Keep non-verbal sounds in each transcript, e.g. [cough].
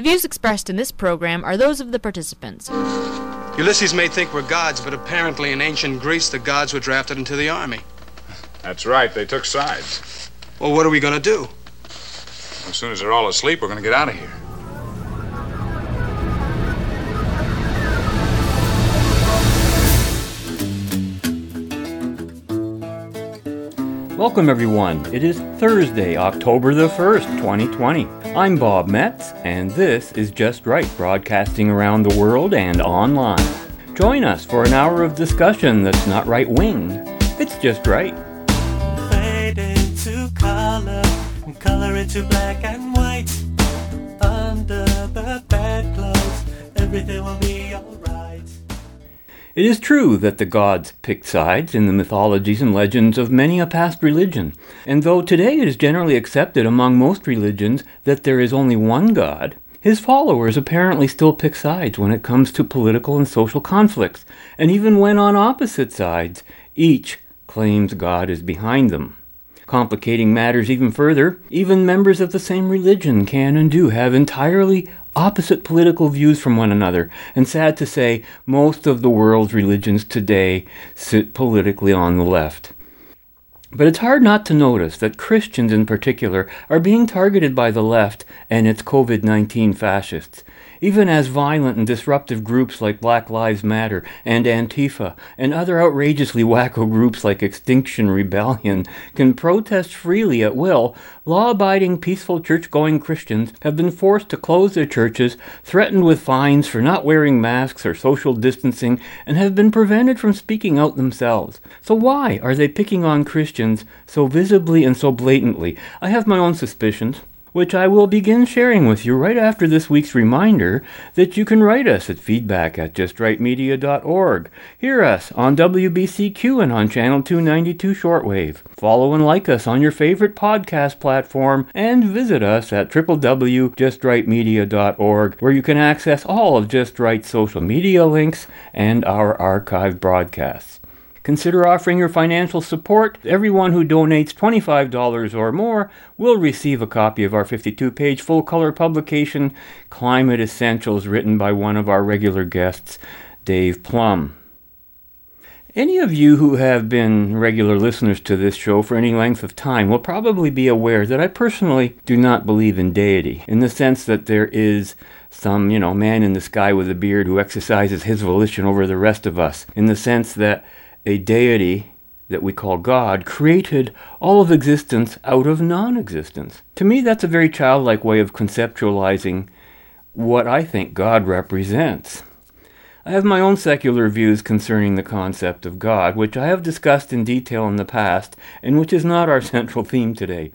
The views expressed in this program are those of the participants. Ulysses may think we're gods, but apparently in ancient Greece the gods were drafted into the army. That's right, they took sides. Well, what are we going to do? As soon as they're all asleep, we're going to get out of here. Welcome, everyone. It is Thursday, October the 1st, 2020. I'm Bob Metz, and this is Just Right, broadcasting around the world and online. Join us for an hour of discussion that's not right wing, it's just right. Fade into color, and color into black and white. Under the bedclothes, everything will be. It is true that the gods picked sides in the mythologies and legends of many a past religion, and though today it is generally accepted among most religions that there is only one God, his followers apparently still pick sides when it comes to political and social conflicts, and even when on opposite sides, each claims God is behind them. Complicating matters even further, even members of the same religion can and do have entirely opposite political views from one another. And sad to say, most of the world's religions today sit politically on the left. But it's hard not to notice that Christians in particular are being targeted by the left and its COVID 19 fascists even as violent and disruptive groups like Black Lives Matter and Antifa and other outrageously [laughs] wacko groups like Extinction Rebellion can protest freely at will, law abiding, peaceful church going Christians have been forced to close their churches, threatened with fines for not wearing masks or social distancing, and have been prevented from speaking out themselves. So, why are they picking on Christians so visibly and so blatantly? I have my own suspicions which I will begin sharing with you right after this week's reminder that you can write us at feedback at justrightmedia.org, hear us on WBCQ and on Channel 292 Shortwave, follow and like us on your favorite podcast platform, and visit us at www.justrightmedia.org, where you can access all of Just Right's social media links and our archived broadcasts. Consider offering your financial support. Everyone who donates $25 or more will receive a copy of our 52 page full color publication, Climate Essentials, written by one of our regular guests, Dave Plum. Any of you who have been regular listeners to this show for any length of time will probably be aware that I personally do not believe in deity, in the sense that there is some, you know, man in the sky with a beard who exercises his volition over the rest of us, in the sense that a deity that we call God created all of existence out of non existence. To me, that's a very childlike way of conceptualizing what I think God represents. I have my own secular views concerning the concept of God, which I have discussed in detail in the past, and which is not our [laughs] central theme today.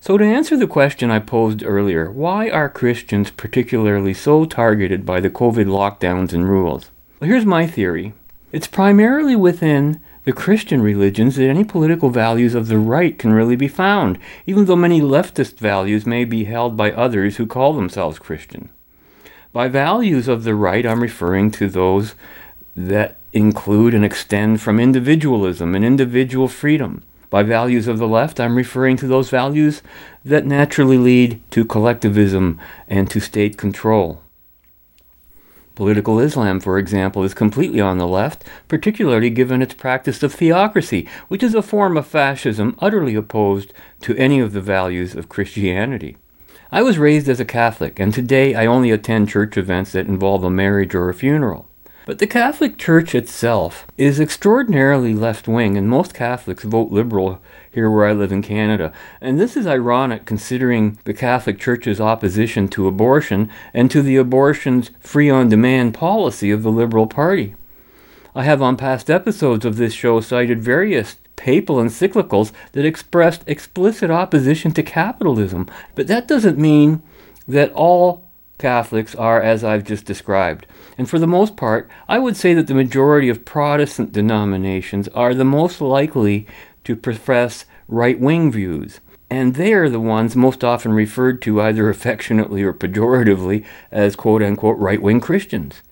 So, to answer the question I posed earlier, why are Christians particularly so targeted by the COVID lockdowns and rules? Well, here's my theory it's primarily within the Christian religions that any political values of the right can really be found, even though many leftist values may be held by others who call themselves Christian. By values of the right, I'm referring to those that include and extend from individualism and individual freedom. By values of the left, I'm referring to those values that naturally lead to collectivism and to state control. Political Islam, for example, is completely on the left, particularly given its practice of theocracy, which is a form of fascism utterly opposed to any of the values of Christianity. I was raised as a Catholic, and today I only attend church events that involve a marriage or a funeral. But the Catholic Church itself is extraordinarily left wing, and most Catholics vote liberal here where I live in Canada. And this is ironic considering the Catholic Church's opposition to abortion and to the abortion's free on demand policy of the Liberal Party. I have on past episodes of this show cited various papal encyclicals that expressed explicit opposition to capitalism, but that doesn't mean that all Catholics are as I've just described. And for the most part, I would say that the majority of Protestant denominations are the most likely to profess right wing views. And they are the ones most often referred to either [laughs] affectionately or pejoratively as quote unquote right wing Christians.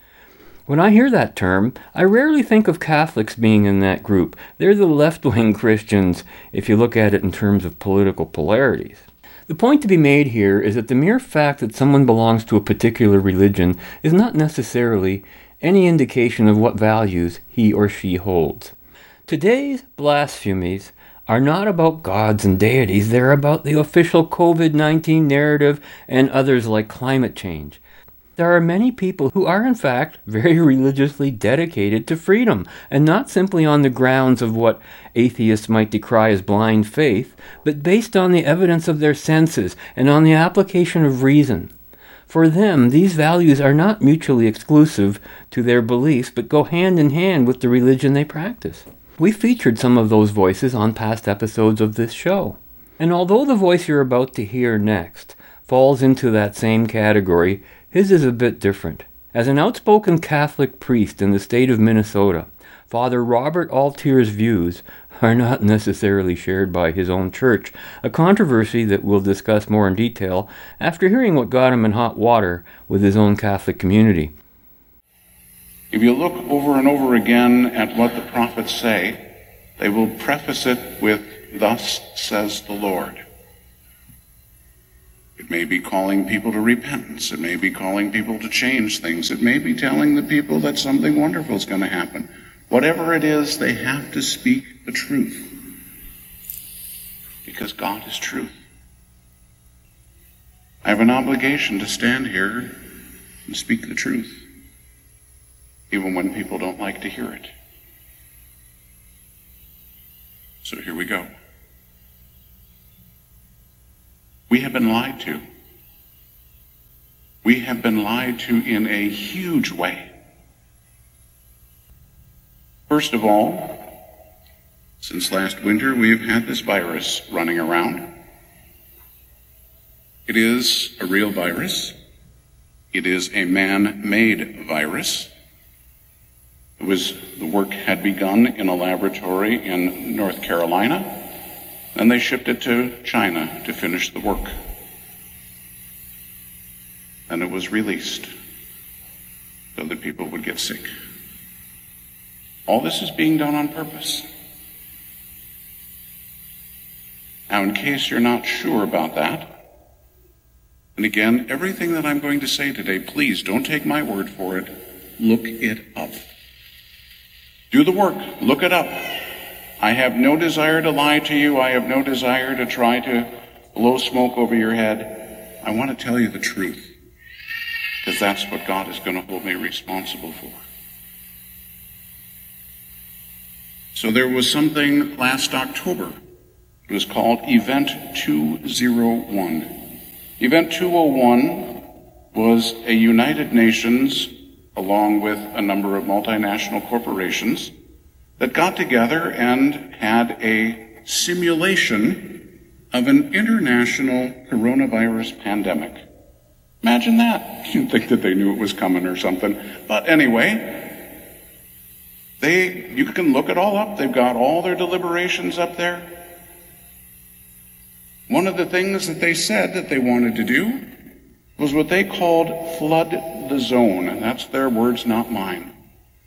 When I hear that term, I rarely think of Catholics being in that group. They're the left wing [laughs] Christians if you look at it in terms of political polarities. The point to be made here is that the mere fact that someone belongs to a particular religion is not necessarily any indication of what values he or she holds. Today's blasphemies are not about gods and deities, they're about the official COVID 19 narrative and others like climate change. There are many people who are, in fact, very religiously dedicated to freedom, and not simply on the grounds of what atheists might decry as blind faith, but based on the evidence of their senses and on the application of reason. For them, these values are not mutually exclusive to their beliefs, but go hand in hand with the religion they practice. We featured some of those voices on past episodes of this show. And although the voice you're about to hear next falls into that same category, his is a bit different. As an outspoken Catholic priest in the state of Minnesota, Father Robert Altier's views are not [laughs] necessarily shared by his own church, a controversy that we'll discuss more in detail after hearing what got him in hot water with his own Catholic community. If you look over and over again at what the prophets say, they will preface it with, Thus says the Lord. It may be calling people to repentance. It may be calling people to change things. It may be telling the people that something wonderful is going to happen. Whatever it is, they have to speak the truth. Because God is truth. I have an obligation to stand here and speak the truth, even when people don't like to hear it. So here we go. We have been lied to. We have been lied to in a huge way. First of all, since last winter, we've had this virus running around. It is a real virus. It is a man-made virus. It was the work had begun in a laboratory in North Carolina. Then they shipped it to China to finish the work. And it was released so that people would get sick. All this is being done on purpose. Now, in case you're not sure about that, and again, everything that I'm going to say today, please don't take my word for it. Look it up. Do the work. Look it up. I have no desire to lie to you. I have no desire to try to blow smoke over your head. I want to tell you the truth. Because that's what God is going to hold me responsible for. So there was something last October. It was called Event 201. Event 201 was a United Nations, along with a number of multinational corporations, that got together and had a simulation of an international coronavirus pandemic. Imagine that. [laughs] You'd think that they knew it was coming or something. But anyway, they, you can look it all up. They've got all their deliberations up there. One of the things that they said that they wanted to do was what they called flood the zone. And that's their words, not mine.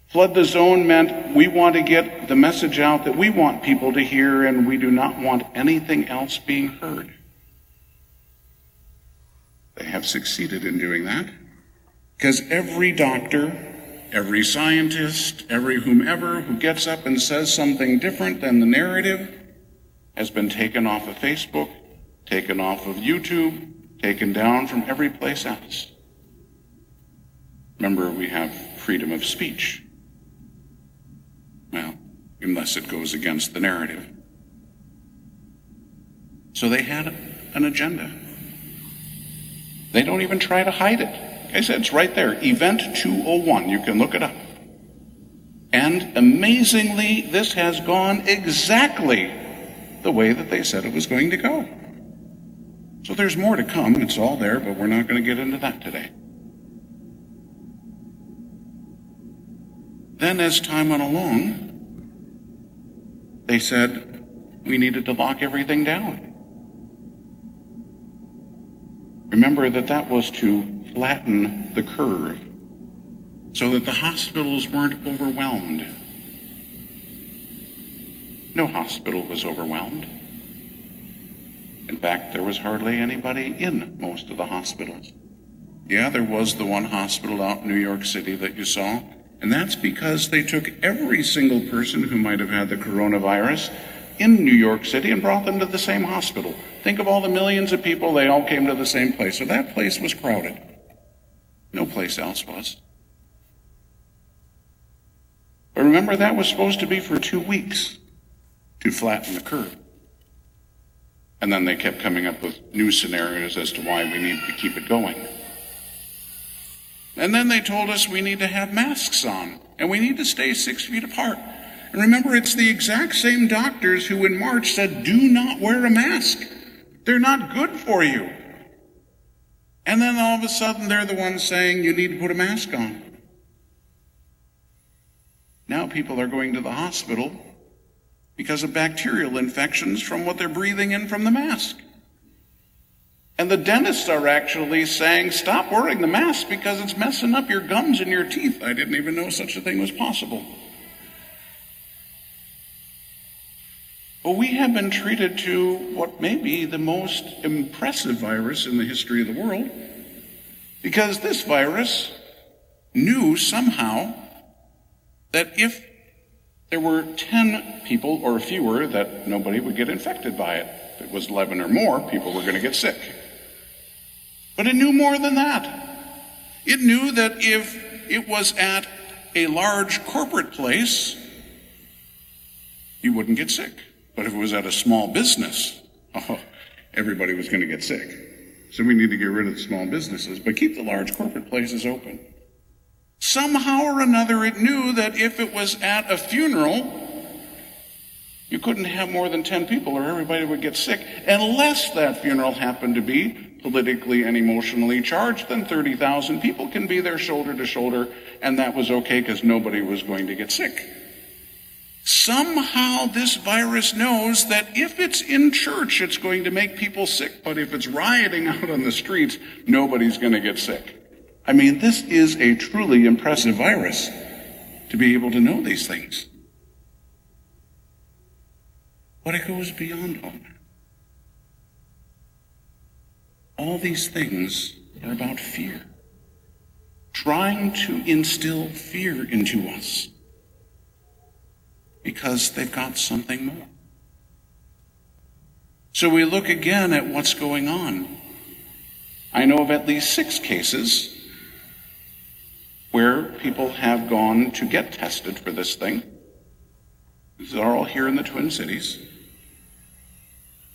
Flood the zone meant we want to get the message out that we want people to hear and we do not want anything else being heard. They have succeeded in doing that because every doctor, every scientist, every whomever who gets up and says something different than the narrative has been taken off of Facebook, taken off of YouTube, taken down from every place else. Remember, we have freedom of speech. Well, unless it goes against the narrative. So they had an agenda. They don't even try to hide it. Like I said, it's right there. Event 201. You can look it up. And amazingly, this has gone exactly the way that they said it was going to go. So there's more to come. It's all there, but we're not going to get into that today. Then, as time went along, they said we needed to lock everything down. Remember that that was to flatten the curve so that the hospitals weren't overwhelmed. No hospital was overwhelmed. In fact, there was hardly anybody in most of the hospitals. Yeah, there was the one hospital out in New York City that you saw, and that's because they took every single person who might have had the coronavirus in New York City and brought them to the same hospital. Think of all the millions of people, they all came to the same place. So that place was crowded. No place else was. But remember, that was supposed to be for two weeks to flatten the curve. And then they kept coming up with new scenarios as to why we need to keep it going. And then they told us we need to have masks on and we need to stay six feet apart. And remember, it's the exact same doctors who in March said, do not wear a mask. They're not good for you. And then all of a sudden, they're the ones saying you need to put a mask on. Now people are going to the hospital because of bacterial infections from what they're breathing in from the mask. And the dentists are actually saying, stop wearing the mask because it's messing up your gums and your teeth. I didn't even know such a thing was possible. Well, we have been treated to what may be the most impressive virus in the history of the world because this virus knew somehow that if there were 10 people or fewer, that nobody would get infected by it. If it was 11 or more, people were going to get sick. But it knew more than that. It knew that if it was at a large corporate place, you wouldn't get sick. But if it was at a small business, [laughs] oh, everybody was going to get sick. So we need to get rid of the small businesses, but keep the large corporate places open. Somehow or another, it knew that if it was at a funeral, you couldn't have more than 10 people or everybody would get sick, unless that funeral happened to be politically and emotionally charged, then 30,000 people can be there shoulder to shoulder, and that was okay because nobody was going to get sick. Somehow this virus knows that if it's in church, it's going to make people sick, but if it's rioting [laughs] out on the streets, nobody's going to get sick. I mean, this is a truly impressive virus to be able to know these things. But it goes beyond all that. All these things are about fear, trying to instill fear into us because they've got something more. So we look again at what's going on. I know of at least six cases where people have gone to get tested for this thing. These are all here in the Twin Cities.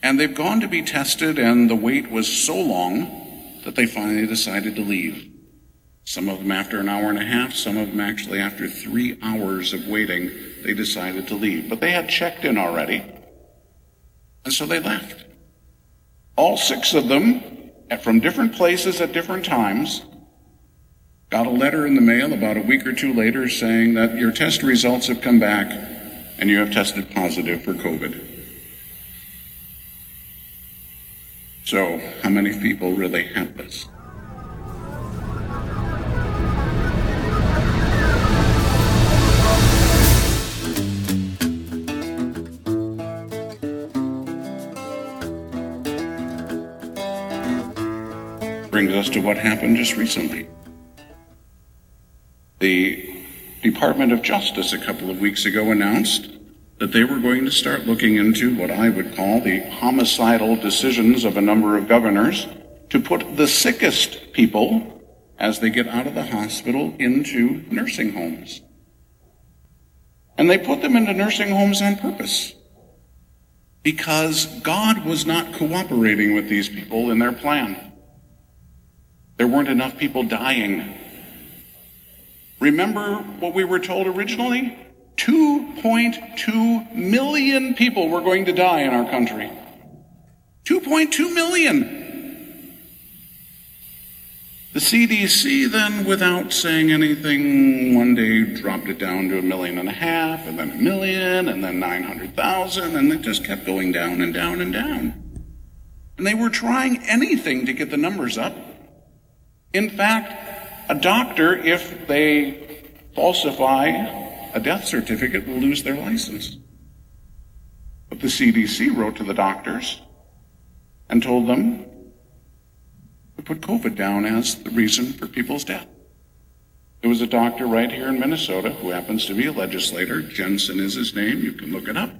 And they've gone to be tested, and the wait was so long that they finally decided to leave. Some of them after an hour and a half, some of them actually after three hours of waiting, they decided to leave. But they had checked in already, and so they left. All six of them, from different places at different times, Got a letter in the mail about a week or two later saying that your test results have come back and you have tested positive for COVID. So, how many people really have this? Brings us to what happened just recently. The Department of Justice a couple of weeks ago announced that they were going to start looking into what I would call the homicidal decisions of a number of governors to put the sickest people as they get out of the hospital into nursing homes. And they put them into nursing homes on purpose because God was not cooperating with these people in their plan. There weren't enough people dying Remember what we were told originally? 2.2 million people were going to die in our country. 2.2 million. The CDC then, without saying anything, one day dropped it down to a million and a half, and then a million, and then 900,000, and it just kept going down and down and down. And they were trying anything to get the numbers up. In fact, a doctor, if they falsify a death certificate, will lose their license. But the CDC wrote to the doctors and told them to put COVID down as the reason for people's death. There was a doctor right here in Minnesota who happens to be a legislator. Jensen is his name. You can look it up.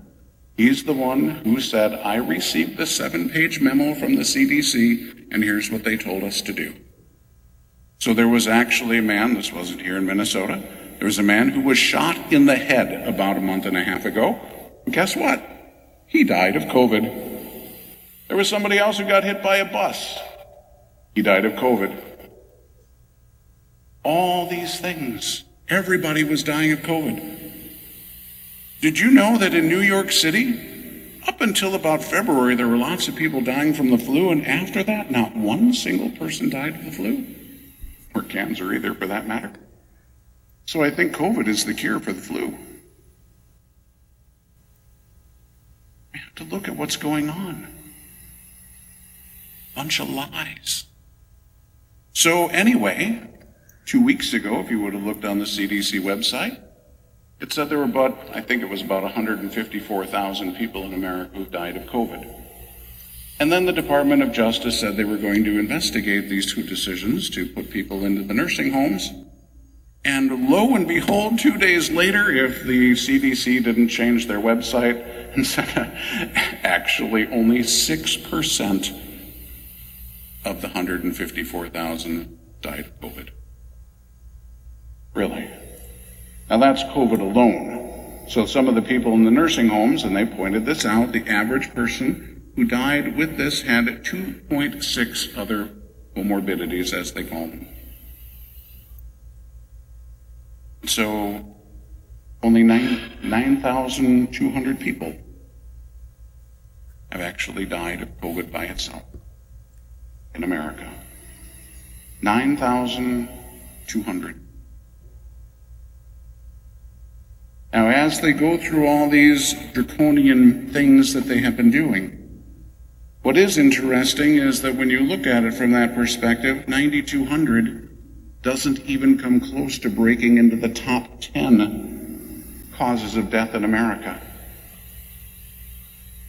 He's the one who said, I received the seven page memo from the CDC, and here's what they told us to do. So there was actually a man, this wasn't here in Minnesota, there was a man who was shot in the head about a month and a half ago. And guess what? He died of COVID. There was somebody else who got hit by a bus. He died of COVID. All these things. Everybody was dying of COVID. Did you know that in New York City, up until about February, there were lots of people dying from the flu, and after that, not one single person died of the flu? Or cancer either, for that matter. So I think COVID is the cure for the flu. We have to look at what's going on. Bunch of lies. So, anyway, two weeks ago, if you would have looked on the CDC website, it said there were about, I think it was about 154,000 people in America who died of COVID. And then the Department of Justice said they were going to investigate these two decisions to put people into the nursing homes. And lo and behold, two days later, if the CDC didn't change their website [laughs] and said actually only 6% of the 154,000 died of COVID. Really? Now that's COVID alone. So some of the people in the nursing homes, and they pointed this out, the average person who died with this had 2.6 other comorbidities, as they call them. So only 9,200 people have actually died of COVID by itself in America. 9,200. Now, as they go through all these draconian things that they have been doing, what is interesting is that when you look at it from that perspective, 9,200 doesn't even come close to breaking into the top 10 causes of death in America.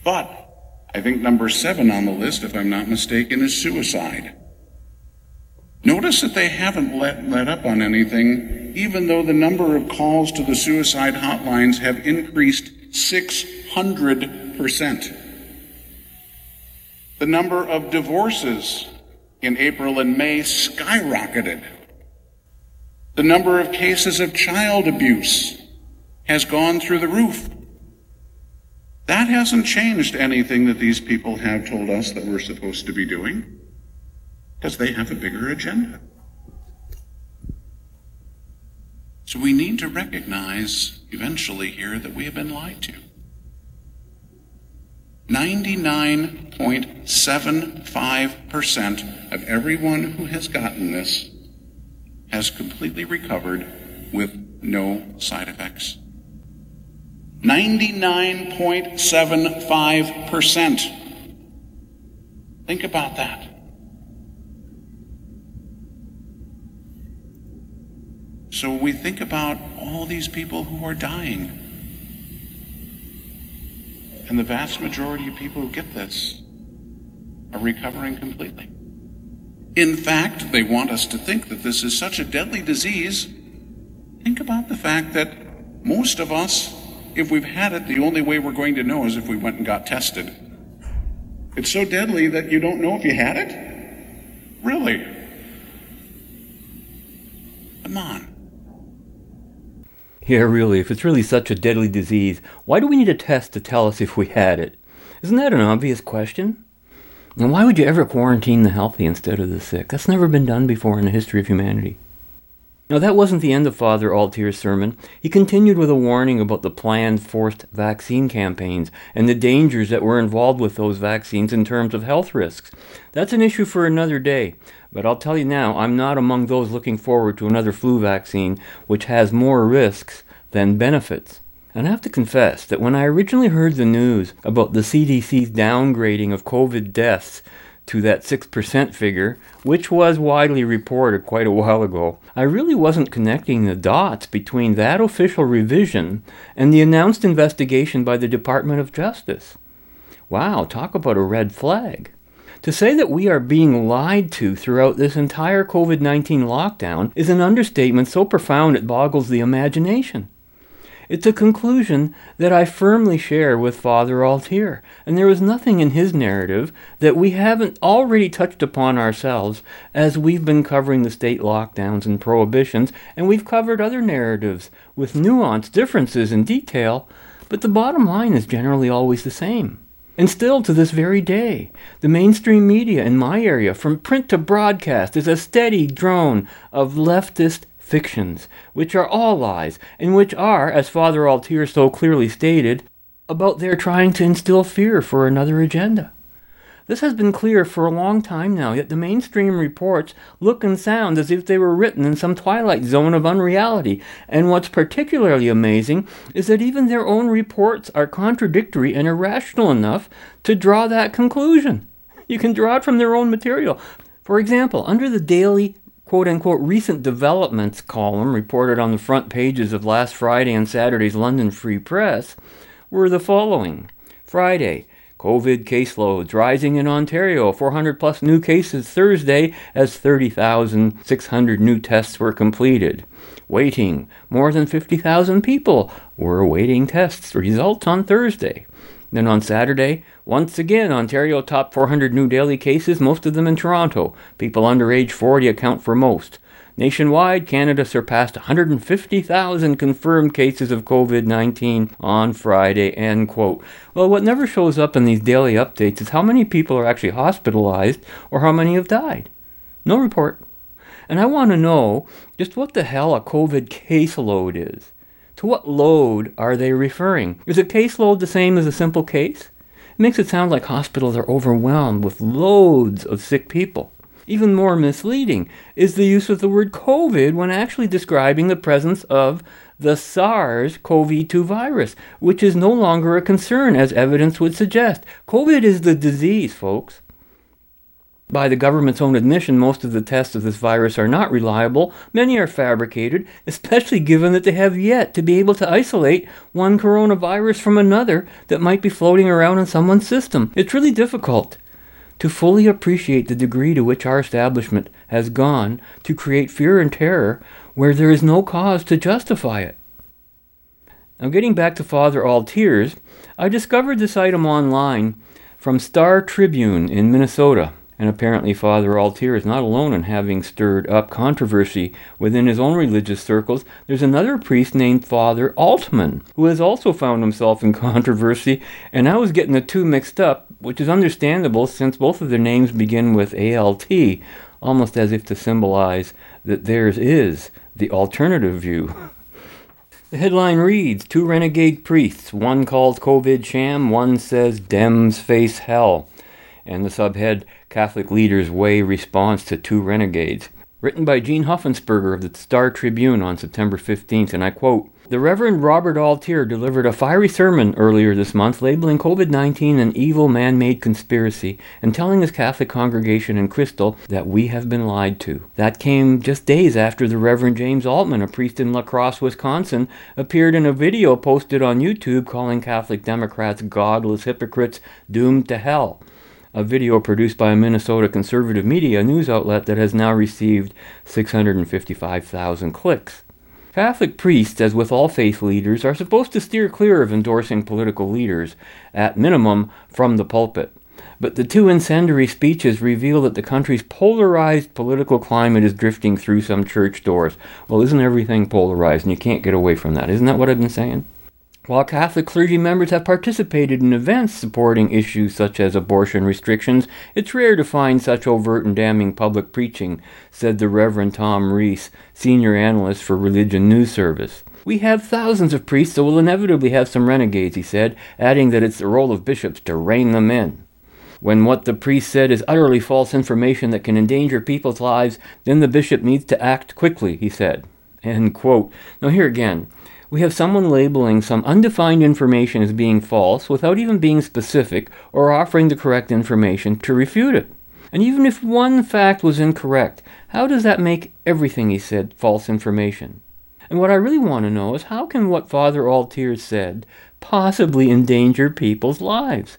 But I think number seven on the list, if I'm not mistaken, is suicide. Notice that they haven't let, let up on anything, even though the number of calls to the suicide hotlines have increased 600%. The number of divorces in April and May skyrocketed. The number of cases of child abuse has gone through the roof. That hasn't changed anything that these people have told us that we're supposed to be doing because they have a bigger agenda. So we need to recognize eventually here that we have been lied to. 99.75% of everyone who has gotten this has completely recovered with no side effects. 99.75%. Think about that. So we think about all these people who are dying. And the vast majority of people who get this are recovering completely. In fact, they want us to think that this is such a deadly disease. Think about the fact that most of us, if we've had it, the only way we're going to know is if we went and got tested. It's so deadly that you don't know if you had it? Really? Come on. [laughs] Yeah, really, if it's really such a deadly disease, why do we need a test to tell us if we had it? Isn't that an obvious question? And why would you ever quarantine the healthy instead of the sick? That's never been done before in the history of humanity. Now, that wasn't the end of Father Altier's sermon. He continued with a warning about the planned forced vaccine campaigns and the dangers that were involved with those vaccines in terms of health risks. That's an issue for another day. But I'll tell you now, I'm not among those looking forward to another flu vaccine, which has more risks than benefits. And I have to confess that when I originally heard the news about the CDC's downgrading of COVID deaths to that 6% figure, which was widely reported quite a while ago, I really wasn't connecting the dots between that official revision and the announced investigation by the Department of Justice. Wow, talk about a red flag. To say that we are being lied to throughout this entire COVID 19 lockdown is an understatement so profound it boggles the imagination. It's a conclusion that I firmly share with Father Altier, and there is nothing in his narrative that we haven't already touched upon ourselves as we've been covering the state lockdowns and prohibitions, and we've covered other narratives with nuanced differences in detail, but the bottom line is generally always the same. And still to this very day, the mainstream media in my area, from print to broadcast, is a steady drone of leftist fictions, which are all lies, and which are, as Father Altier so clearly stated, about their trying to instill fear for another agenda. This has been clear for a long time now, yet the mainstream reports look and sound as if they were written in some twilight zone of unreality. And what's particularly amazing is that even their own reports are contradictory and irrational enough to draw that conclusion. You can draw it from their own material. For example, under the daily quote unquote recent developments column reported on the front pages of last Friday and Saturday's London Free Press were the following Friday, COVID caseloads rising in Ontario, 400 plus new cases Thursday as 30,600 new tests were completed. Waiting, more than 50,000 people were awaiting tests results on Thursday. Then on Saturday, once again, Ontario topped 400 new daily cases, most of them in Toronto. People under age 40 account for most. Nationwide, Canada surpassed 150,000 confirmed cases of COVID 19 on Friday. End quote. Well, what never shows up in these daily updates is how many people are actually hospitalized or how many have died. No report. And I want to know just what the hell a COVID caseload is. To what load are they referring? Is a caseload the same as a simple case? It makes it sound like hospitals are overwhelmed with loads of sick people. Even more misleading is the use of the word COVID when actually describing the presence of the SARS CoV 2 virus, which is no longer a concern as evidence would suggest. COVID is the disease, folks. By the government's own admission, most of the tests of this virus are not reliable. Many are fabricated, especially given that they have yet to be able to isolate one coronavirus from another that might be floating around in someone's system. It's really difficult to fully appreciate the degree to which our establishment has gone to create fear and terror where there is no cause to justify it. Now, getting back to Father Altiers, I discovered this item online from Star Tribune in Minnesota. And apparently, Father Altier is not alone in having stirred up controversy within his own religious circles. There's another priest named Father Altman who has also found himself in [laughs] controversy, and I was getting the two mixed up, which is understandable since both of their names begin with ALT, almost as if to symbolize that theirs is the alternative view. The headline reads Two renegade priests, one calls COVID sham, one says Dems face hell. And the subhead Catholic Leaders Weigh Response to Two Renegades, written by Jean Hopfensperger of the Star Tribune on September 15th, and I quote, the Reverend Robert Altier delivered a fiery sermon earlier this month labeling COVID 19 an evil man made conspiracy and telling his Catholic congregation in Crystal that we have been lied to. That came just days after the Reverend James Altman, a priest in La Crosse, Wisconsin, appeared in a video posted on YouTube calling Catholic Democrats godless hypocrites doomed to hell a video produced by a Minnesota conservative media news outlet that has now received 655,000 clicks. Catholic priests, as with all faith leaders, are supposed to steer clear of endorsing political leaders, at minimum from the pulpit. But the two incendiary speeches reveal that the country's polarized political climate is drifting through some church doors. Well, isn't everything polarized? And you can't get away from that. Isn't that what I've been saying? While Catholic clergy members have participated in events supporting issues such as abortion restrictions, it's rare to find such overt and damning public preaching, said the Reverend Tom Reese, senior analyst for Religion News Service. We have thousands of priests, so we'll inevitably have some renegades, he said, adding that it's the role of bishops to rein them in. When what the priest said is utterly false information that can endanger people's lives, then the bishop needs to act quickly, he said. End quote. Now, here again, we have someone labeling some undefined information as being false without even being specific or offering the correct information to refute it. And even if one fact was incorrect, how does that make everything he said false information? And what I really want to know is how can what Father Altier said possibly endanger people's lives?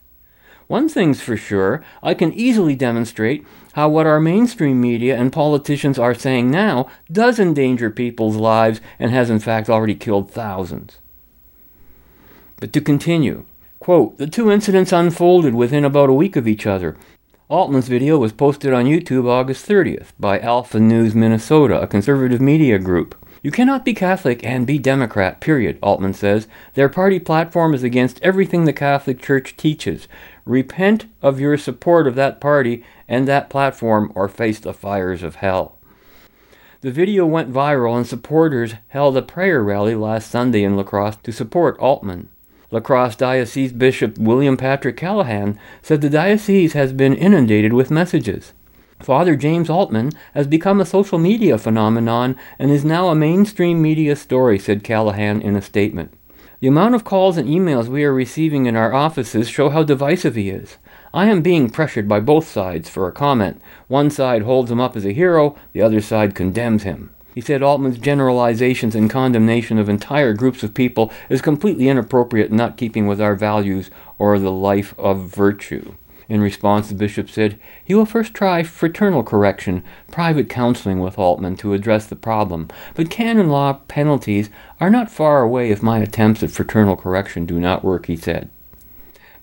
One thing's for sure, I can easily demonstrate how what our mainstream media and politicians are saying now does endanger people's lives and has in fact already killed thousands. But to continue, quote, the two incidents unfolded within about a week of each other. Altman's video was posted on YouTube August 30th by Alpha News Minnesota, a conservative media group. You cannot be Catholic and be Democrat, period, Altman says. Their party platform is against everything the Catholic Church teaches. Repent of your support of that party and that platform or face the fires of hell. The video went viral and supporters held a prayer rally last Sunday in La Crosse to support Altman. La Crosse Diocese Bishop William Patrick Callahan said the diocese has been inundated with messages. Father James Altman has become a social media phenomenon and is now a mainstream media story, said Callahan in a statement. The amount of calls and emails we are receiving in our offices show how divisive he is. I am being pressured by both sides for a comment. One side holds him up as a hero, the other side condemns him. He said Altman's generalizations and condemnation of entire groups of people is completely inappropriate and not keeping with our values or the life of virtue. In response, the bishop said he will first try fraternal correction, private counseling with Altman to address the problem, but canon law penalties are not far away if my attempts at fraternal correction do not work, he said.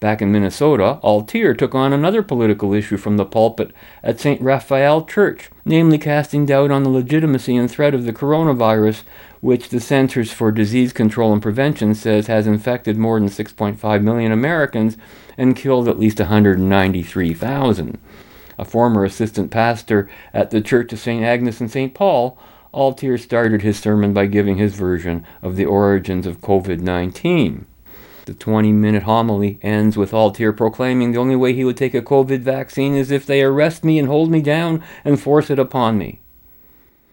Back in Minnesota, Altier took on another political issue from the pulpit at St. Raphael Church, namely casting doubt on the legitimacy and threat of the coronavirus, which the Centers for Disease Control and Prevention says has infected more than 6.5 million Americans and killed at least 193,000. A former assistant pastor at the Church of St. Agnes and St. Paul, Altier started his sermon by giving his version of the origins of COVID 19. The 20 minute homily ends with Altier proclaiming the only way he would take a COVID vaccine is if they arrest me and hold me down and force it upon me.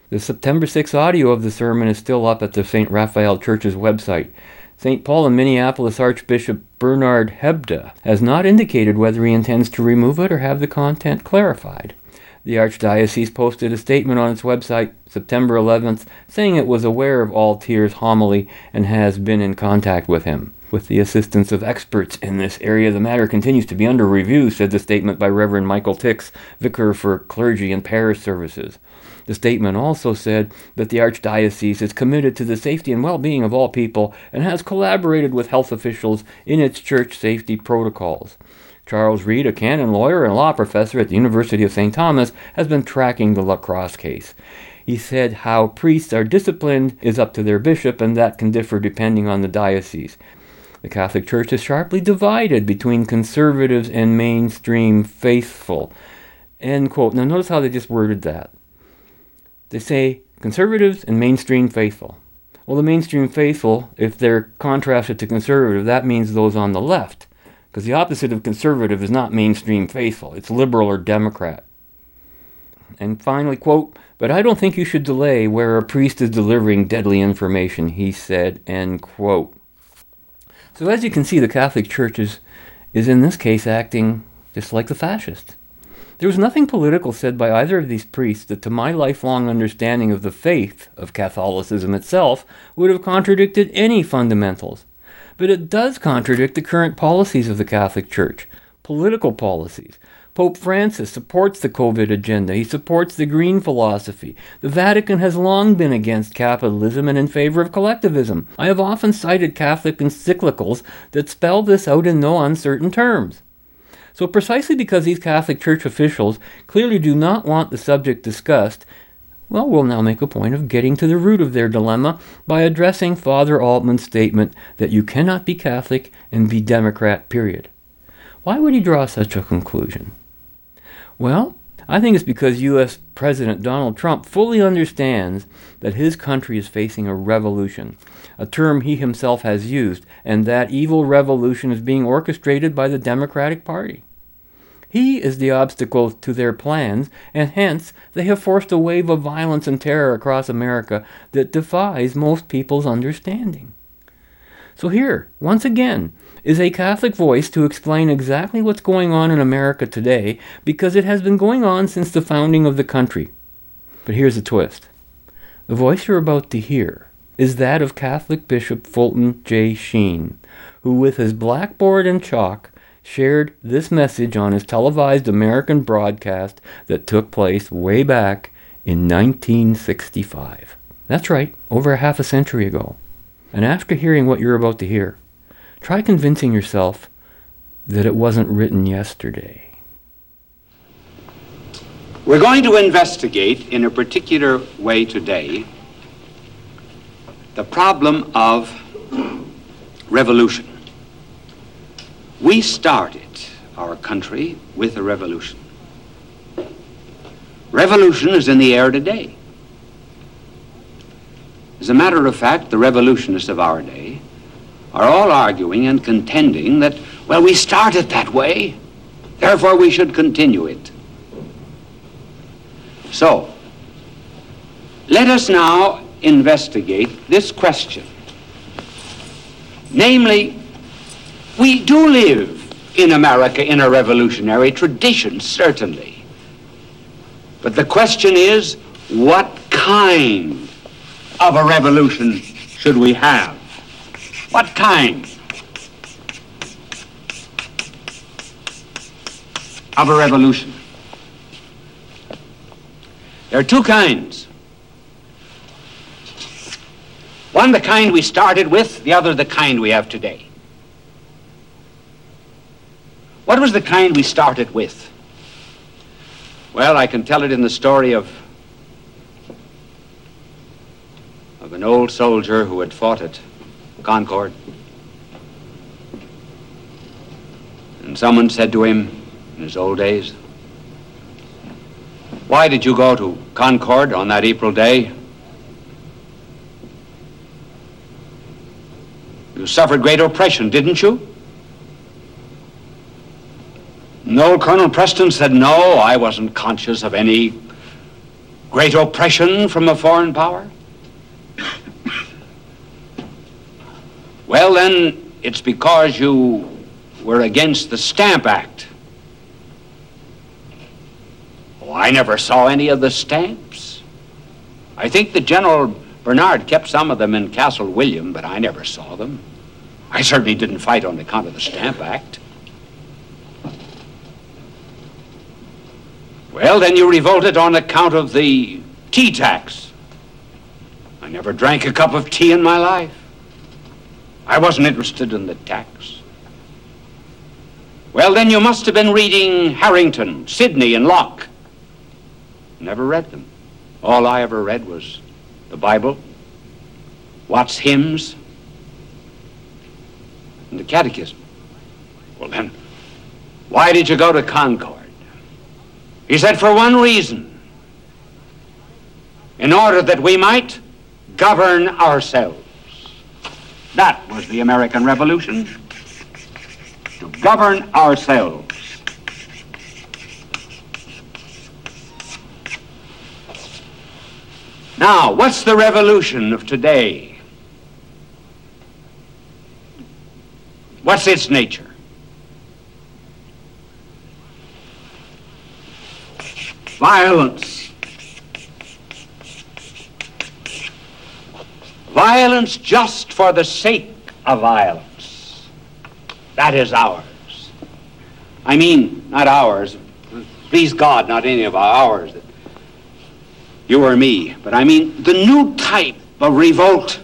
The September 6 audio of the sermon is still up at the St. Raphael Church's website. St. Paul and Minneapolis Archbishop Bernard Hebda has not indicated whether he intends to remove it or have the content clarified. The Archdiocese posted a statement on its website September 11th saying it was aware of Altier's homily and has been in contact with him. With the assistance of experts in this area, the matter continues to be under review, said the statement by Reverend Michael Tix, Vicar for Clergy and Parish Services. The statement also said that the Archdiocese is committed to the safety and well being of all people and has collaborated with health officials in its church safety protocols. Charles Reid, a canon lawyer and law professor at the University of St. Thomas, has been tracking the La Crosse case. He said how priests are disciplined is up to their bishop, and that can differ depending on the diocese. The Catholic Church is sharply divided between conservatives and mainstream faithful. End quote. Now, notice how they just worded that. They say conservatives and mainstream faithful. Well, the mainstream faithful, if they're contrasted to conservative, that means those on the left. Because the opposite of conservative is not mainstream faithful, it's liberal or Democrat. And finally, quote, but I don't think you should delay where a priest is delivering deadly information, he said, end quote. So as you can see, the Catholic Church is, is in this case acting just like the fascists. There was nothing political said by either of these priests that, to my lifelong understanding of the faith of Catholicism itself, would have contradicted any fundamentals. But it does contradict the current policies of the Catholic Church, political policies. Pope Francis supports the COVID agenda. He supports the green philosophy. The Vatican has long been against capitalism and in favor of collectivism. I have often cited Catholic encyclicals that spell this out in no uncertain terms. So, precisely because these Catholic Church officials clearly do not want the subject discussed, well, we'll now make a point of getting to the root of their dilemma by addressing Father Altman's statement that you cannot be Catholic and be Democrat, period. Why would he draw such a conclusion? Well, I think it's because U.S. President Donald Trump fully understands that his country is facing a revolution, a term he himself has used, and that evil revolution is being orchestrated by the Democratic Party. He is the obstacle to their plans, and hence they have forced a wave of violence and terror across America that defies most people's understanding. So, here, once again, is a Catholic voice to explain exactly what's going on in America today because it has been going on since the founding of the country. But here's the twist the voice you're about to hear is that of Catholic Bishop Fulton J. Sheen, who, with his blackboard and chalk, shared this message on his televised American broadcast that took place way back in 1965. That's right, over a half a century ago. And after hearing what you're about to hear, try convincing yourself that it wasn't written yesterday. We're going to investigate in a particular way today the problem of revolution. We started our country with a revolution. Revolution is in the air today. As a matter of fact, the revolutionists of our day are all arguing and contending that, well, we started that way, therefore we should continue it. So, let us now investigate this question. Namely, we do live in America in a revolutionary tradition, certainly. But the question is, what kind of a revolution should we have? What kind of a revolution? There are two kinds. One, the kind we started with, the other, the kind we have today. What was the kind we started with? Well, I can tell it in the story of, of an old soldier who had fought at Concord. And someone said to him in his old days, Why did you go to Concord on that April day? You suffered great oppression, didn't you? No, Colonel Preston said, no, I wasn't conscious of any great oppression from a foreign power. Well, then, it's because you were against the Stamp Act. Oh, I never saw any of the stamps. I think that General Bernard kept some of them in Castle William, but I never saw them. I certainly didn't fight on account of the Stamp Act. Well, then you revolted on account of the tea tax. I never drank a cup of tea in my life. I wasn't interested in the tax. Well, then you must have been reading Harrington, Sidney, and Locke. Never read them. All I ever read was the Bible, Watts' hymns, and the Catechism. Well, then, why did you go to Concord? He said, for one reason in order that we might govern ourselves. That was the American Revolution. To govern ourselves. Now, what's the revolution of today? What's its nature? Violence. Violence just for the sake of violence. That is ours. I mean, not ours. Please God, not any of ours. You or me. But I mean the new type of revolt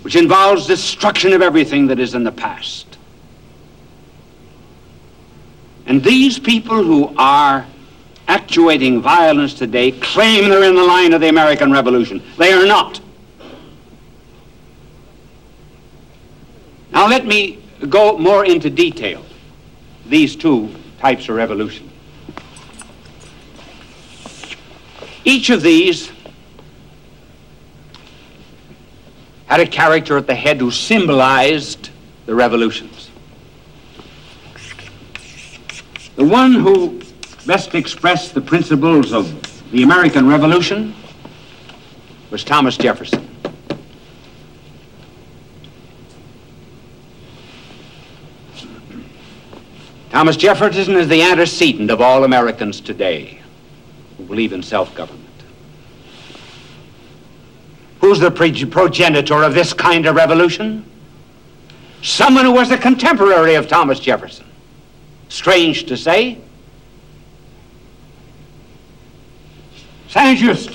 which involves destruction of everything that is in the past. And these people who are actuating violence today claim they're in the line of the American Revolution. They are not. Now let me go more into detail. These two types of revolution. Each of these had a character at the head who symbolized the revolutions. The one who best expressed the principles of the American Revolution was Thomas Jefferson. Thomas Jefferson is the antecedent of all Americans today who believe in self-government. Who's the progenitor of this kind of revolution? someone who was a contemporary of Thomas Jefferson. Strange to say. Saint-Just.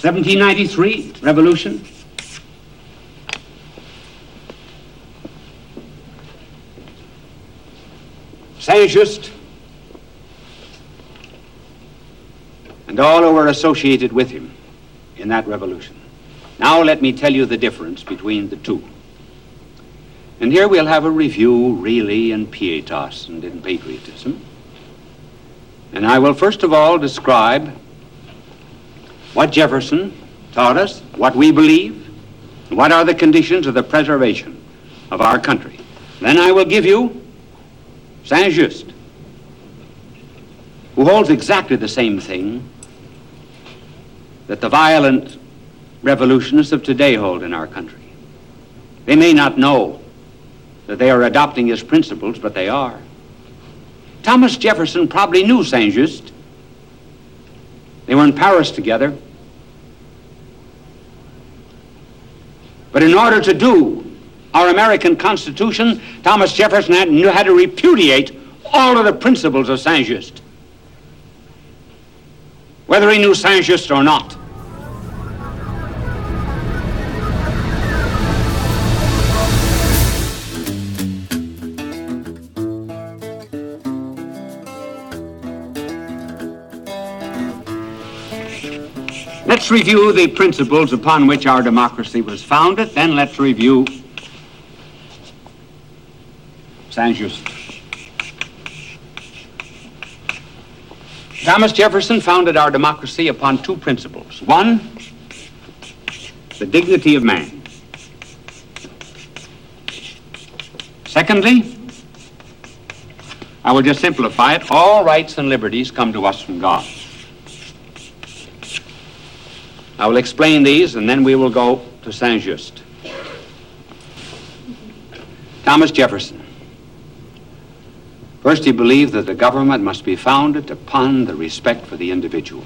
1793, Revolution. Saint-Just and all who were associated with him in that revolution. Now let me tell you the difference between the two. And here we'll have a review really in pietas and in patriotism. And I will first of all describe what Jefferson taught us, what we believe, and what are the conditions of the preservation of our country. Then I will give you Saint-Just, who holds exactly the same thing that the violent revolutionists of today hold in our country. They may not know that they are adopting his principles, but they are. Thomas Jefferson probably knew Saint-Just. They were in Paris together. But in order to do our American Constitution, Thomas Jefferson had, how to repudiate all of the principles of Saint-Just. Whether he knew Saint-Just or not. Let's review the principles upon which our democracy was founded, then let's review Saint-Just. Thomas Jefferson founded our democracy upon two principles. One, the dignity of man. Secondly, I will just simplify it, all rights and liberties come to us from God. I will explain these and then we will go to Saint-Just. Thomas Jefferson. First, he believed that the government must be founded upon the respect for the individual.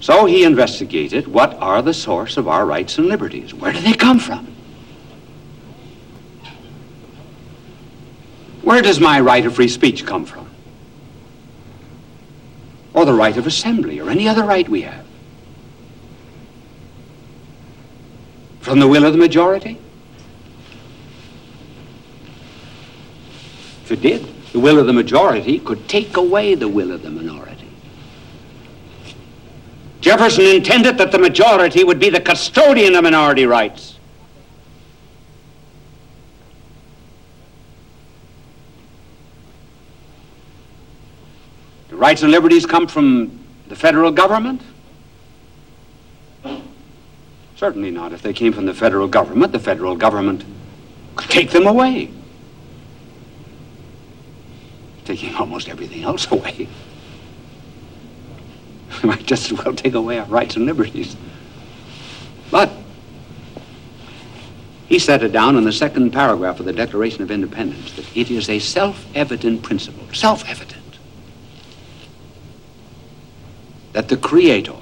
So he investigated what are the source of our rights and liberties? Where do they come from? Where does my right of free speech come from? Or the right of assembly, or any other right we have? From the will of the majority? If it did, the will of the majority could take away the will of the minority. Jefferson intended that the majority would be the custodian of minority rights. The rights and liberties come from the federal government? Certainly not. If they came from the federal government, the federal government could take them away. Taking almost everything else [laughs] away. They [laughs] might just as well take away our rights and liberties. But he set it down in the second paragraph of the Declaration of Independence that it is a self-evident principle, self-evident, that the Creator,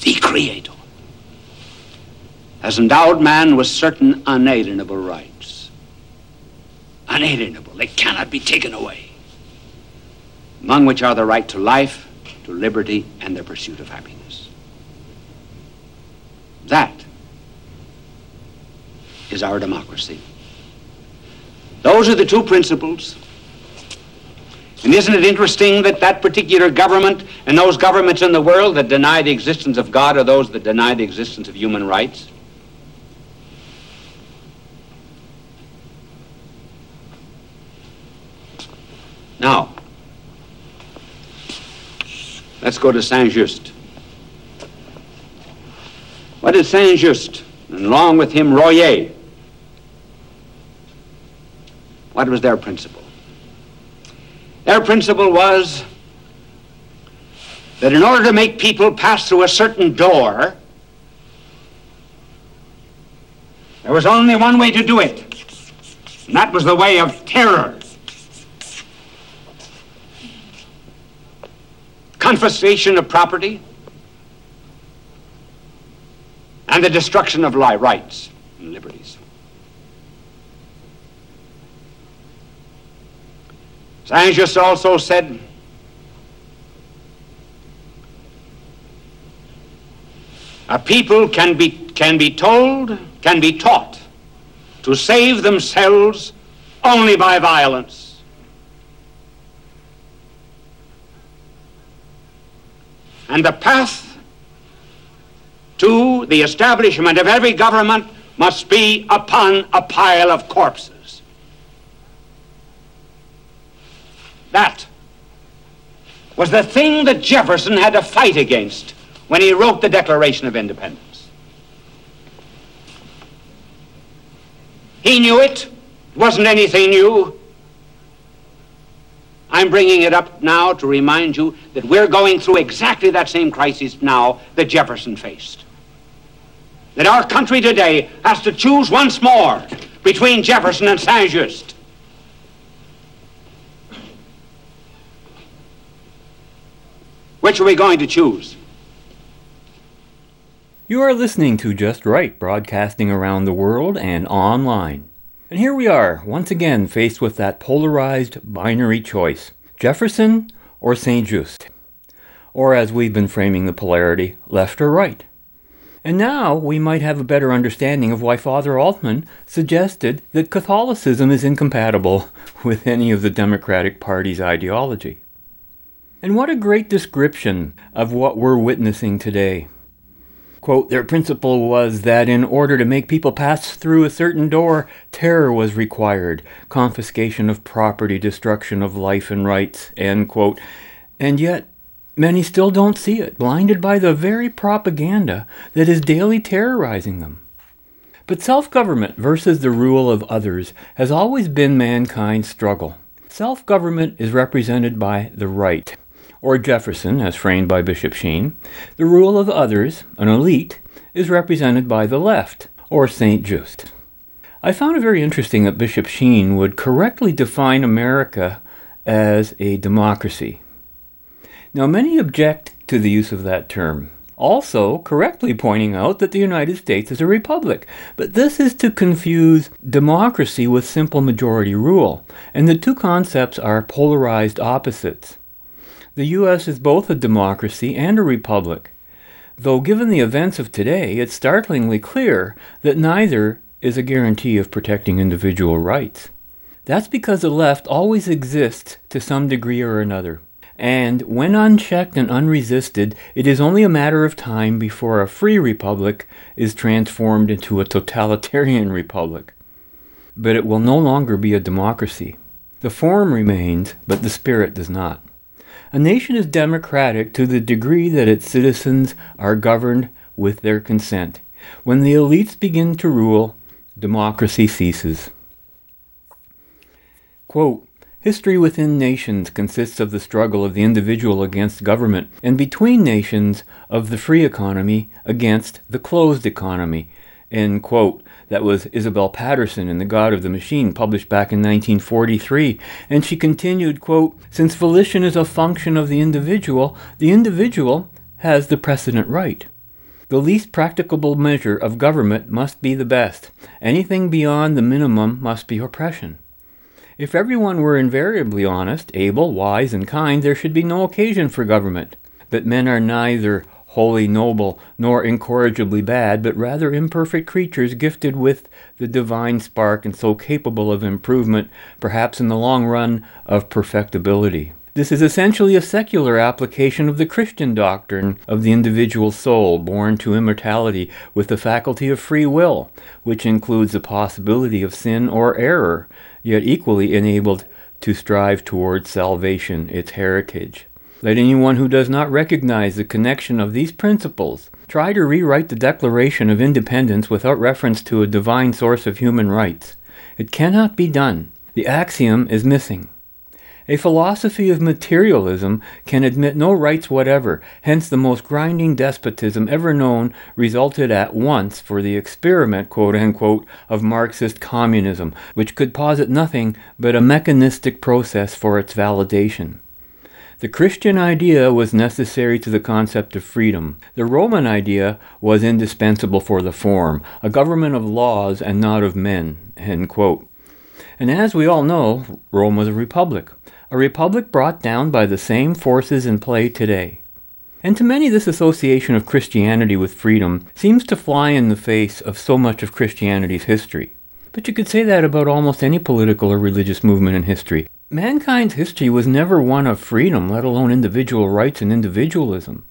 the Creator, has endowed man with certain unalienable rights. Unalienable. They cannot be taken away. Among which are the right to life, to liberty, and the pursuit of happiness. That is our democracy. Those are the two principles. And isn't it interesting that that particular government and those governments in the world that deny the existence of God are those that deny the existence of human rights? Now, let's go to Saint-Just. What did Saint-Just, and along with him Royer, what was their principle? Their principle was that in order to make people pass through a certain door, there was only one way to do it, and that was the way of terror. confiscation of property, and the destruction of rights and liberties. Just also said, a people can be, can be told, can be taught to save themselves only by violence. And the path to the establishment of every government must be upon a pile of corpses. That was the thing that Jefferson had to fight against when he wrote the Declaration of Independence. He knew it. It wasn't anything new. I'm bringing it up now to remind you that we're going through exactly that same crisis now that Jefferson faced. That our country today has to choose once more between Jefferson and Saint Just. Which are we going to choose? You are listening to Just Right, broadcasting around the world and online. And here we are, once again faced with that polarized binary choice Jefferson or St. Just. Or as we've been framing the polarity, left or right. And now we might have a better understanding of why Father Altman suggested that Catholicism is incompatible [laughs] with any of the Democratic Party's ideology. And what a great description of what we're witnessing today. Quote, their principle was that in order to make people pass through a certain door, terror was required, confiscation of property, destruction of life and rights, end quote. And yet, many still don't see it, blinded by the very propaganda that is daily terrorizing them. But self government versus the rule of others has always been mankind's struggle. Self government is represented by the right, or Jefferson, as framed by Bishop Sheen. The rule of others, an elite, is represented by the left, or St. Just. I found it very interesting that Bishop Sheen would correctly define America as a democracy. Now, many object to the use of that term, also correctly pointing out that the United States is a republic. But this is to confuse democracy with simple majority rule, and the two concepts are polarized opposites. The U.S. is both a democracy and a republic, though given the events of today, it's startlingly clear that neither is a guarantee of protecting individual rights. That's because the left always exists to some degree or another. And when unchecked and unresisted, it is only a matter of time before a free republic is transformed into a totalitarian republic. But it will no longer be a democracy. The form remains, but the spirit does not. A nation is democratic to the degree that its citizens are governed with their consent. When the elites begin to rule, democracy ceases. Quote, History within nations consists of the struggle of the individual against government, and between nations of the free economy against the closed economy. End quote. That was Isabel Paterson in The God of the Machine, published back in 1943. And she continued, quote, Since volition is a function of the individual, the individual has the precedent right. The least practicable measure of government must be the best. Anything beyond the minimum must be oppression. If everyone were invariably honest, able, wise, and kind, there should be no occasion for government. But men are neither wholly noble nor incorrigibly bad, but rather imperfect creatures gifted with the divine spark and so capable of improvement, perhaps in the long run of perfectibility. This is essentially a secular application of the Christian doctrine of the individual soul born to immortality with the faculty of free will, which includes the possibility of sin or error, yet equally enabled to strive towards salvation, its heritage. Let anyone who does not recognize the connection of these principles try to rewrite the Declaration of Independence without reference to a divine source of human rights. It cannot be done. The axiom is missing. A philosophy of materialism can admit no rights whatever, hence, the most grinding despotism ever known resulted at once for the experiment, quote unquote, of Marxist communism, which could posit nothing but a mechanistic process for its validation. The Christian idea was necessary to the concept of freedom. The Roman idea was indispensable for the form, a government of laws and not of men. And as we all know, Rome was a republic, a republic brought down by the same forces in play today. And to many, this association of Christianity with freedom seems to fly in the face of so much of Christianity's history. But you could say that about almost any political or religious movement in history. Mankind's history was never one of freedom, let alone individual rights and individualism.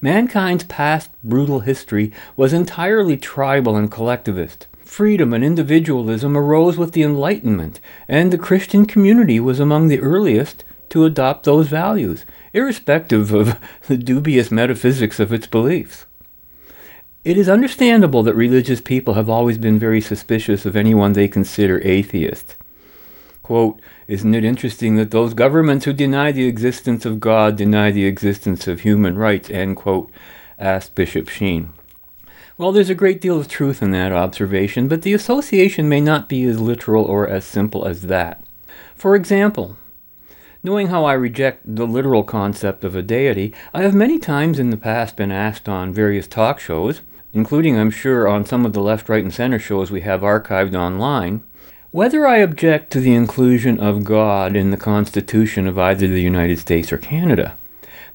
Mankind's past brutal history was entirely tribal and collectivist. Freedom and individualism arose with the Enlightenment, and the Christian community was among the earliest to adopt those values, irrespective of [laughs] the dubious metaphysics of its beliefs. It is understandable that religious people have always been very suspicious of anyone they consider atheist. Quote, Isn't it interesting that those governments who deny the existence of God deny the existence of human rights? End quote, asked Bishop Sheen. Well, there's a great deal of truth in that observation, but the association may not be as literal or as simple as that. For example, knowing how I reject the literal concept of a deity, I have many times in the past been asked on various talk shows, including, I'm sure, on some of the left, right, and center shows we have archived online, whether I object to the inclusion of God in the Constitution of either the United States or Canada,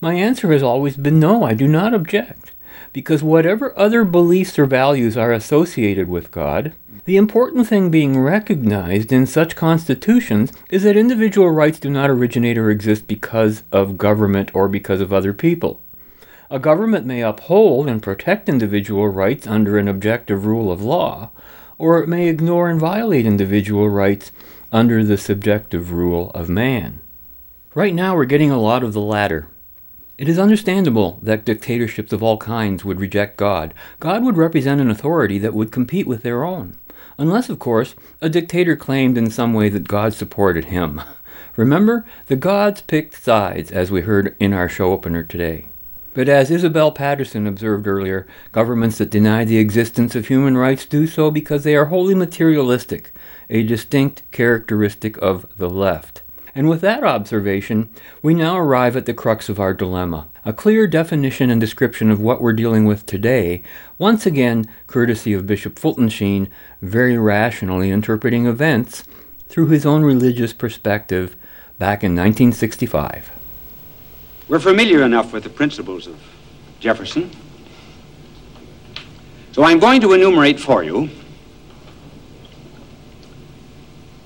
my answer has always been no, I do not object. Because whatever other beliefs or values are associated with God, the important thing being recognized in such constitutions is that individual rights do not originate or exist because of government or because of other people. A government may uphold and protect individual rights under an objective rule of law, or it may ignore and violate individual rights under the subjective rule of man. Right now, we're getting a lot of the latter. It is understandable that dictatorships of all kinds would reject God. God would represent an authority that would compete with their own. Unless, of course, a dictator claimed in some way that God supported him. [laughs] Remember, the gods picked sides, as we heard in our show opener today. But as Isabel Paterson observed earlier, governments that deny the existence of human rights do so because they are wholly materialistic, a distinct characteristic of the left. And with that observation, we now arrive at the crux of our dilemma a clear definition and description of what we're dealing with today, once again, courtesy of Bishop Fulton Sheen, very rationally interpreting events through his own religious perspective back in 1965. We're familiar enough with the principles of Jefferson. So I'm going to enumerate for you.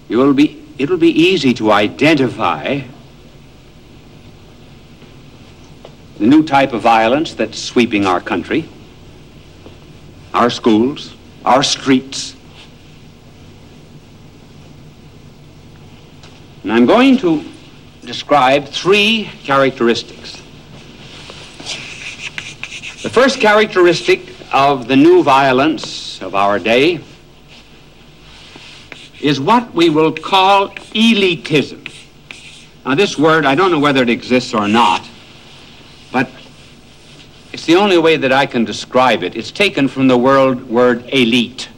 You will be, it'll be easy to identify the new type of violence that's sweeping our country, our schools, our streets. And I'm going to describe three characteristics. The first characteristic of the new violence of our day is what we will call elitism. Now, this word, I don't know whether it exists or not, but it's the only way that I can describe it. It's taken from the word, word elite.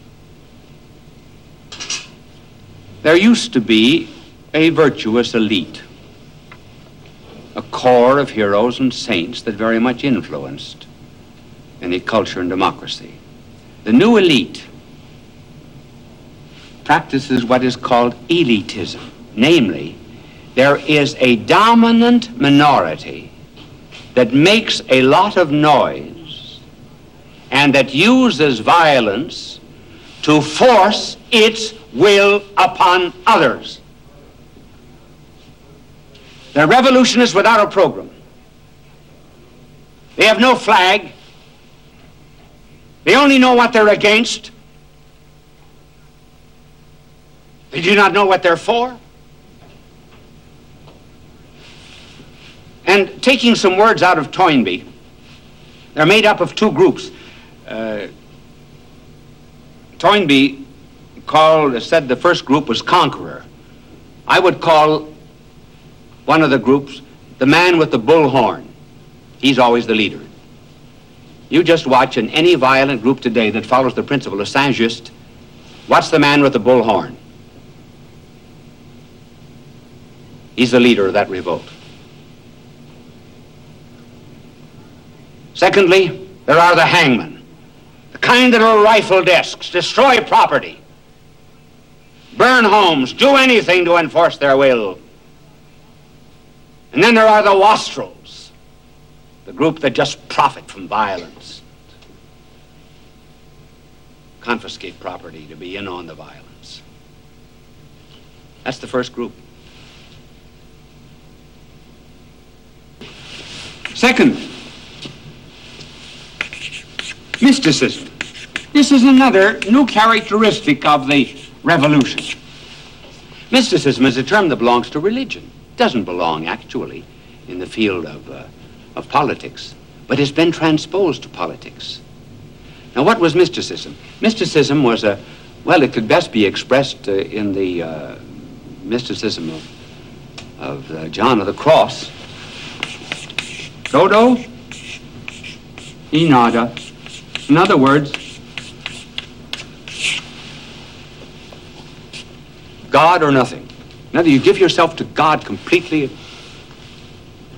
There used to be a virtuous elite a core of heroes and saints that very much influenced any culture and democracy. The new elite practices what is called elitism. Namely, there is a dominant minority that makes a lot of noise and that uses violence to force its will upon others. They're revolutionists without a program. They have no flag. They only know what they're against. They do not know what they're for. And taking some words out of Toynbee, they're made up of two groups. Uh, Toynbee called, said the first group was conqueror. I would call one of the groups, the man with the bullhorn. He's always the leader. You just watch in any violent group today that follows the principle of Saint-Just, what's the man with the bullhorn? He's the leader of that revolt. Secondly, there are the hangmen, the kind that are rifle desks, destroy property, burn homes, do anything to enforce their will. And then there are the wastrels, the group that just profit from violence, confiscate property to be in on the violence. That's the first group. Second, mysticism. This is another new characteristic of the revolution. Mysticism is a term that belongs to religion. Doesn't belong, actually, in the field of, uh, of politics, but has been transposed to politics. Now, what was mysticism? Mysticism was a, well, it could best be expressed uh, in the uh, mysticism of, of uh, John of the Cross. Todo? E nada. In other words, God or nothing. Either you give yourself to God completely,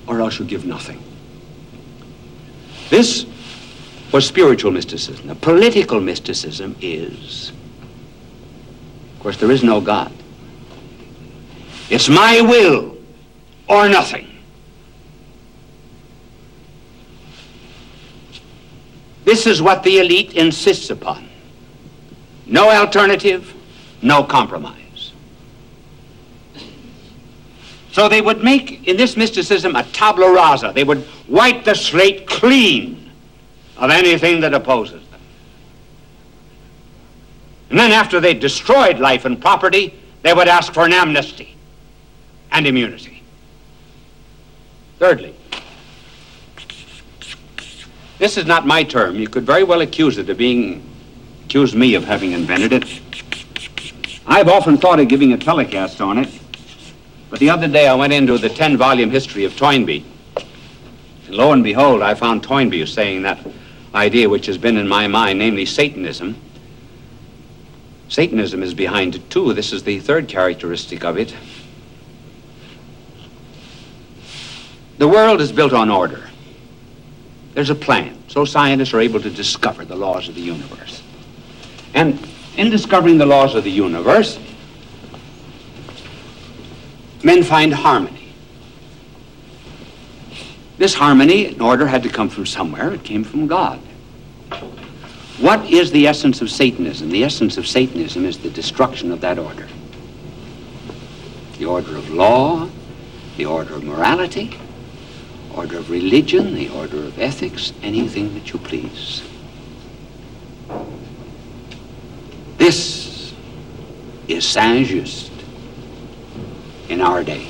or else you give nothing. This was spiritual mysticism. The political mysticism is, of course, there is no God. It's my will or nothing. This is what the elite insists upon. No alternative, no compromise. So they would make, in this mysticism, a tabula rasa. They would wipe the slate clean of anything that opposes them. And then after they destroyed life and property, they would ask for an amnesty and immunity. Thirdly, this is not my term. You could very well accuse it of being, accuse me of having invented it. I've often thought of giving a telecast on it, but the other day I went into the 10 volume history of Toynbee. And lo and behold, I found Toynbee saying that idea which has been in my mind, namely Satanism. Satanism is behind it too. This is the third characteristic of it. The world is built on order. There's a plan. So scientists are able to discover the laws of the universe. And in discovering the laws of the universe, men find harmony. This harmony and order had to come from somewhere. It came from God. What is the essence of Satanism? The essence of Satanism is the destruction of that order. The order of law, the order of morality, order of religion, the order of ethics, anything that you please. This is Saint Just in our day.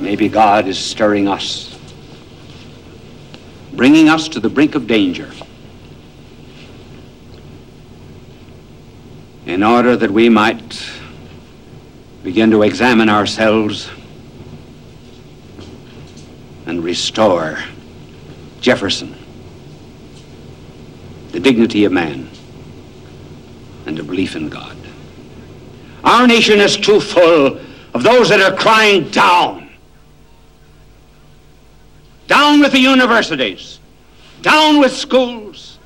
Maybe God is stirring us, bringing us to the brink of danger in order that we might begin to examine ourselves and restore Jefferson, the dignity of man, and a belief in God. Our nation is too full of those that are crying down. Down with the universities. Down with schools.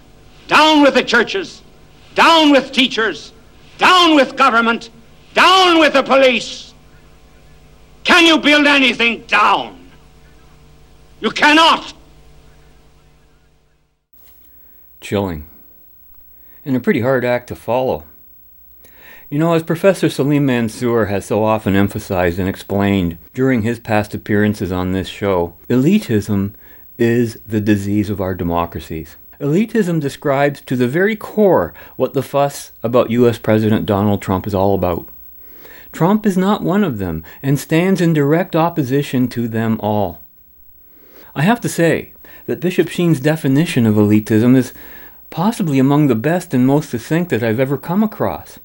Down with the churches. Down with teachers. Down with government. Down with the police. Can you build anything down? You cannot. Chilling. And a pretty hard act to follow. You know, as Professor Salim Mansur has so often emphasized and explained during his past appearances on this show, elitism is the disease of our democracies. Elitism describes to the very core what the fuss about US President Donald Trump is all about. Trump is not one of them and stands in direct opposition to them all. I have to say that Bishop Sheen's definition of elitism is possibly among the best and most succinct that I've ever come across.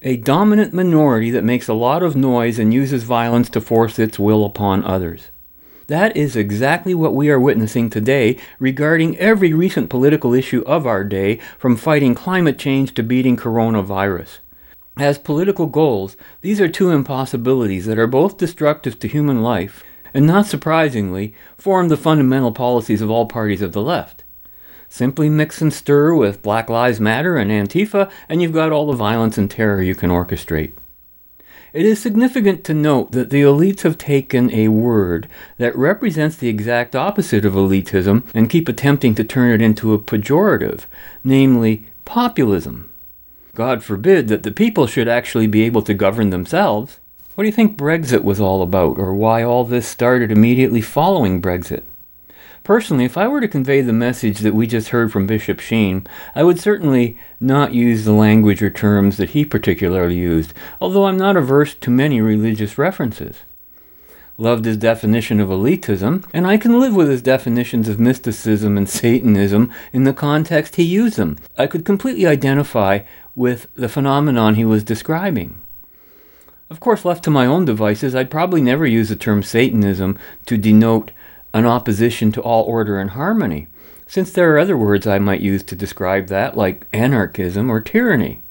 A dominant minority that makes a lot of noise and uses violence to force its will upon others. That is exactly what we are witnessing today regarding every recent political issue of our day, from fighting climate change to beating coronavirus. As political goals, these are two impossibilities that are both destructive to human life and, not surprisingly, form the fundamental policies of all parties of the left. Simply mix and stir with Black Lives Matter and Antifa, and you've got all the violence and terror you can orchestrate. It is significant to note that the elites have taken a word that represents the exact opposite of elitism and keep attempting to turn it into a pejorative, namely populism. God forbid that the people should actually be able to govern themselves. What do you think Brexit was all about, or why all this started immediately following Brexit? Personally, if I were to convey the message that we just heard from Bishop Sheen, I would certainly not use the language or terms that he particularly used, although I'm not averse to many religious references. Loved his definition of elitism, and I can live with his definitions of mysticism and Satanism in the context he used them. I could completely identify with the phenomenon he was describing. Of course, left to my own devices, I'd probably never use the term Satanism to denote an opposition to all order and harmony, since there are other words I might use to describe that, like anarchism or tyranny.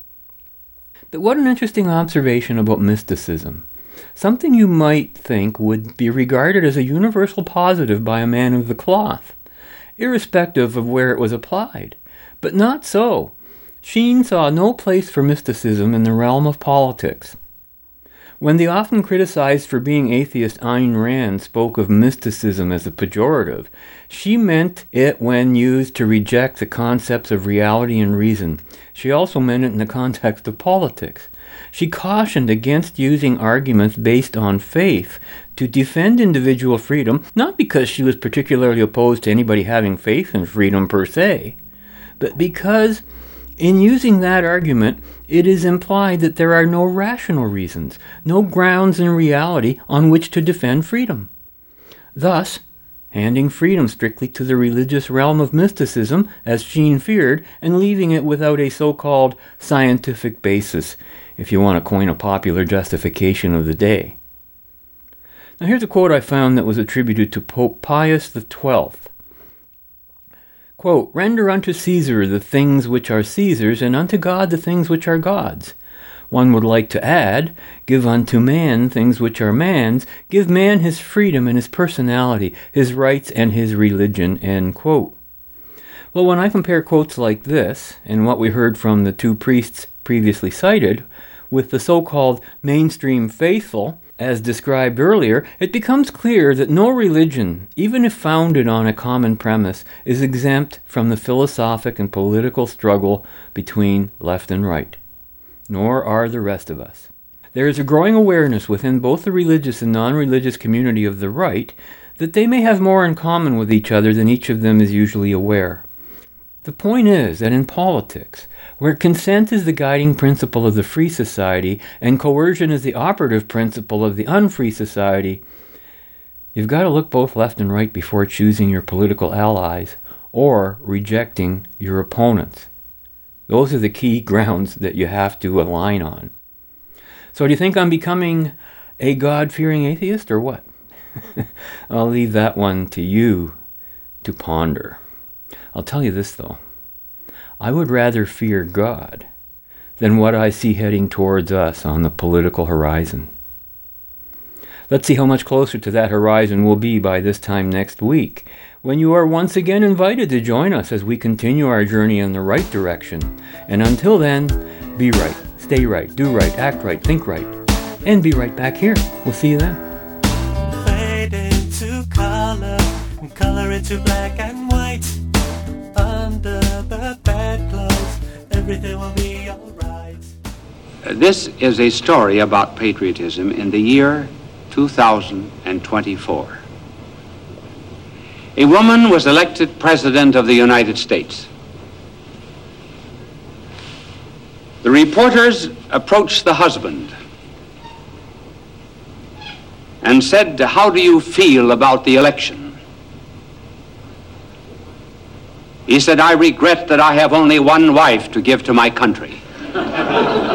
But what an interesting observation about mysticism. Something you might think would be regarded as a universal positive by a man of the cloth, irrespective of where it was applied. But not so. Sheen saw no place for mysticism in the realm of politics. When the often criticized for being atheist Ayn Rand spoke of mysticism as a pejorative, she meant it when used to reject the concepts of reality and reason. She also meant it in the context of politics. She cautioned against using arguments based on faith to defend individual freedom, not because she was particularly opposed to anybody having faith in freedom per se, but because in using that argument, it is implied that there are no rational reasons, no grounds in reality on which to defend freedom. Thus, handing freedom strictly to the religious realm of mysticism, as Jean feared, and leaving it without a so called scientific basis, if you want to coin a popular justification of the day. Now, here's a quote I found that was attributed to Pope Pius XII. Quote, Render unto Caesar the things which are Caesar's, and unto God the things which are God's. One would like to add, Give unto man things which are man's, give man his freedom and his personality, his rights and his religion. End quote. Well, when I compare quotes like this, and what we heard from the two priests previously cited, with the so called mainstream faithful, as described earlier, it becomes clear that no religion, even if founded on a common premise, is exempt from the philosophic and political struggle between left and right. Nor are the rest of us. There is a growing awareness within both the religious and non religious community of the right that they may have more in common with each other than each of them is usually aware. The point is that in politics, where consent is the guiding principle of the free society and coercion is the operative principle of the unfree society, you've got to look both left and right before choosing your political allies or rejecting your opponents. Those are the key [laughs] grounds that you have to align on. So, do you think I'm becoming a God fearing atheist or what? [laughs] I'll leave that one to you to ponder. I'll tell you this, though. I would rather fear God than what I see heading towards us on the political horizon. Let's see how much closer to that horizon we'll be by this time next week, when you are once again invited to join us as we continue our journey in the right direction. And until then, be right, stay right, do right, act right, think right, and be right back here. We'll see you then. Everything will be alright. This is a story about patriotism in the year 2024. A woman was elected President of the United States. The reporters approached the husband and said, How do you feel about the election? He said, I regret that I have only one wife to give to my country. [laughs]